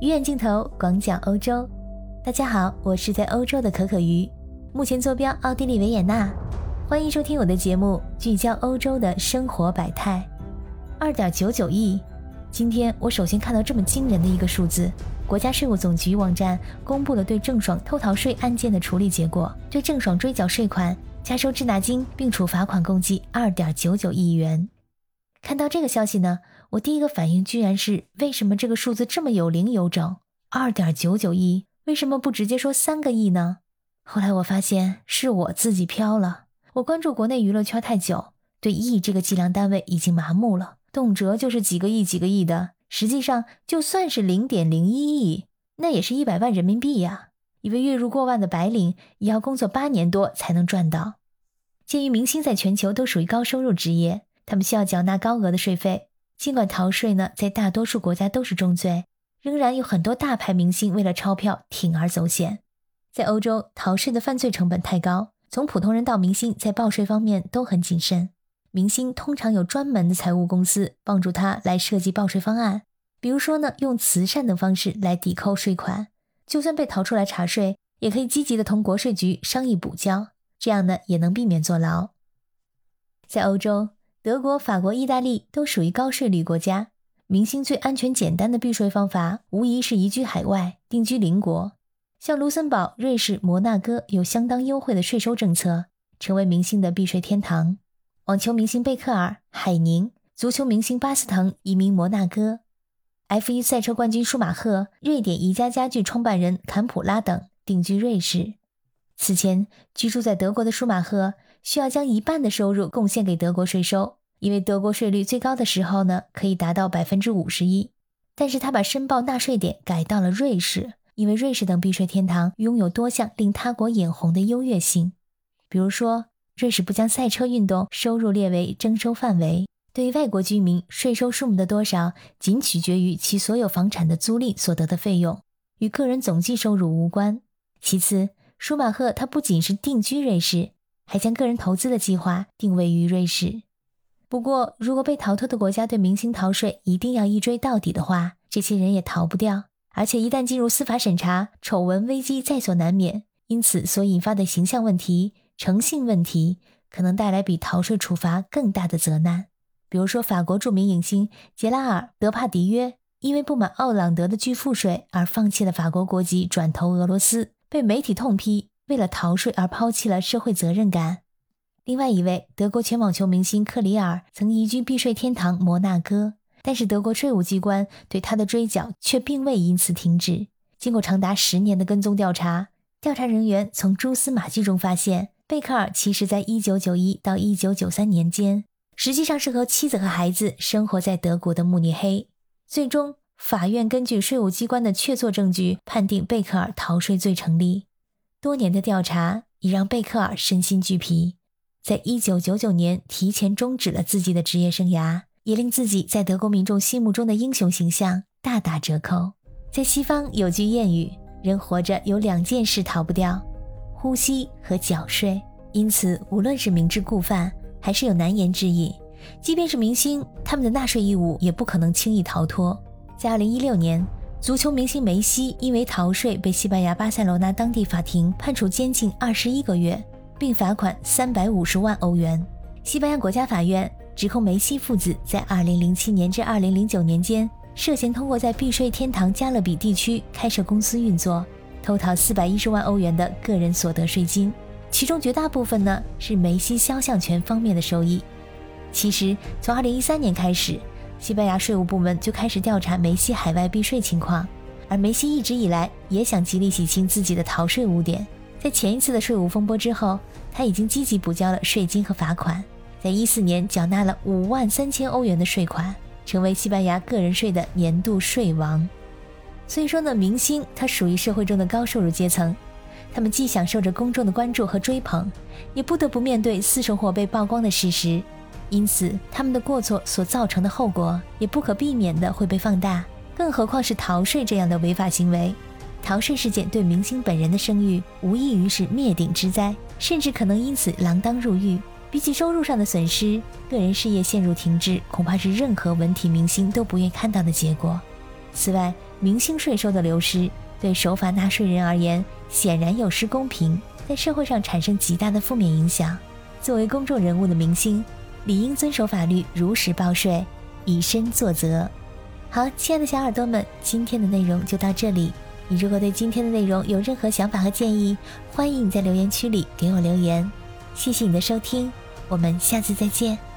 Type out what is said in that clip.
鱼眼镜头广角欧洲，大家好，我是在欧洲的可可鱼，目前坐标奥地利维也纳，欢迎收听我的节目，聚焦欧洲的生活百态。二点九九亿，今天我首先看到这么惊人的一个数字，国家税务总局网站公布了对郑爽偷逃税案件的处理结果，对郑爽追缴税款、加收滞纳金并处罚款共计二点九九亿元。看到这个消息呢？我第一个反应居然是为什么这个数字这么有零有整？二点九九亿，为什么不直接说三个亿呢？后来我发现是我自己飘了。我关注国内娱乐圈太久，对亿这个计量单位已经麻木了，动辄就是几个亿、几个亿的。实际上，就算是零点零一亿，那也是一百万人民币呀。一位月入过万的白领，也要工作八年多才能赚到。鉴于明星在全球都属于高收入职业，他们需要缴纳高额的税费。尽管逃税呢，在大多数国家都是重罪，仍然有很多大牌明星为了钞票铤而走险。在欧洲，逃税的犯罪成本太高，从普通人到明星，在报税方面都很谨慎。明星通常有专门的财务公司帮助他来设计报税方案，比如说呢，用慈善等方式来抵扣税款。就算被逃出来查税，也可以积极的同国税局商议补交，这样呢，也能避免坐牢。在欧洲。德国、法国、意大利都属于高税率国家，明星最安全简单的避税方法，无疑是移居海外，定居邻国。像卢森堡、瑞士、摩纳哥有相当优惠的税收政策，成为明星的避税天堂。网球明星贝克尔、海宁，足球明星巴斯滕移民摩纳哥，F1 赛车冠军舒马赫，瑞典宜家家具创办人坎普拉等定居瑞士。此前居住在德国的舒马赫。需要将一半的收入贡献给德国税收，因为德国税率最高的时候呢，可以达到百分之五十一。但是他把申报纳税点改到了瑞士，因为瑞士等避税天堂拥有多项令他国眼红的优越性。比如说，瑞士不将赛车运动收入列为征收范围；对于外国居民，税收数目的多少仅取决于其所有房产的租赁所得的费用，与个人总计收入无关。其次，舒马赫他不仅是定居瑞士。还将个人投资的计划定位于瑞士。不过，如果被逃脱的国家对明星逃税一定要一追到底的话，这些人也逃不掉。而且，一旦进入司法审查，丑闻危机在所难免。因此，所引发的形象问题、诚信问题，可能带来比逃税处罚更大的责难。比如说，法国著名影星杰拉尔·德帕迪约因为不满奥朗德的巨富税而放弃了法国国籍，转投俄罗斯，被媒体痛批。为了逃税而抛弃了社会责任感。另外一位德国前网球明星克里尔曾移居避税天堂摩纳哥，但是德国税务机关对他的追缴却并未因此停止。经过长达十年的跟踪调查，调查人员从蛛丝马迹中发现，贝克尔其实在1991到1993年间，实际上是和妻子和孩子生活在德国的慕尼黑。最终，法院根据税务机关的确凿证据，判定贝克尔逃税罪成立。多年的调查已让贝克尔身心俱疲，在一九九九年提前终止了自己的职业生涯，也令自己在德国民众心目中的英雄形象大打折扣。在西方有句谚语：“人活着有两件事逃不掉，呼吸和缴税。”因此，无论是明知故犯，还是有难言之隐，即便是明星，他们的纳税义务也不可能轻易逃脱。在二零一六年。足球明星梅西因为逃税被西班牙巴塞罗那当地法庭判处监禁二十一个月，并罚款三百五十万欧元。西班牙国家法院指控梅西父子在二零零七年至二零零九年间涉嫌通过在避税天堂加勒比地区开设公司运作，偷逃四百一十万欧元的个人所得税金，其中绝大部分呢是梅西肖像权方面的收益。其实从二零一三年开始。西班牙税务部门就开始调查梅西海外避税情况，而梅西一直以来也想极力洗清自己的逃税污点。在前一次的税务风波之后，他已经积极补交了税金和罚款，在一四年缴纳了五万三千欧元的税款，成为西班牙个人税的年度税王。所以说呢，明星他属于社会中的高收入阶层，他们既享受着公众的关注和追捧，也不得不面对私生活被曝光的事实。因此，他们的过错所造成的后果也不可避免的会被放大，更何况是逃税这样的违法行为。逃税事件对明星本人的声誉无异于是灭顶之灾，甚至可能因此锒铛入狱。比起收入上的损失，个人事业陷入停滞，恐怕是任何文体明星都不愿看到的结果。此外，明星税收的流失对守法纳税人而言显然有失公平，在社会上产生极大的负面影响。作为公众人物的明星，理应遵守法律，如实报税，以身作则。好，亲爱的小耳朵们，今天的内容就到这里。你如果对今天的内容有任何想法和建议，欢迎你在留言区里给我留言。谢谢你的收听，我们下次再见。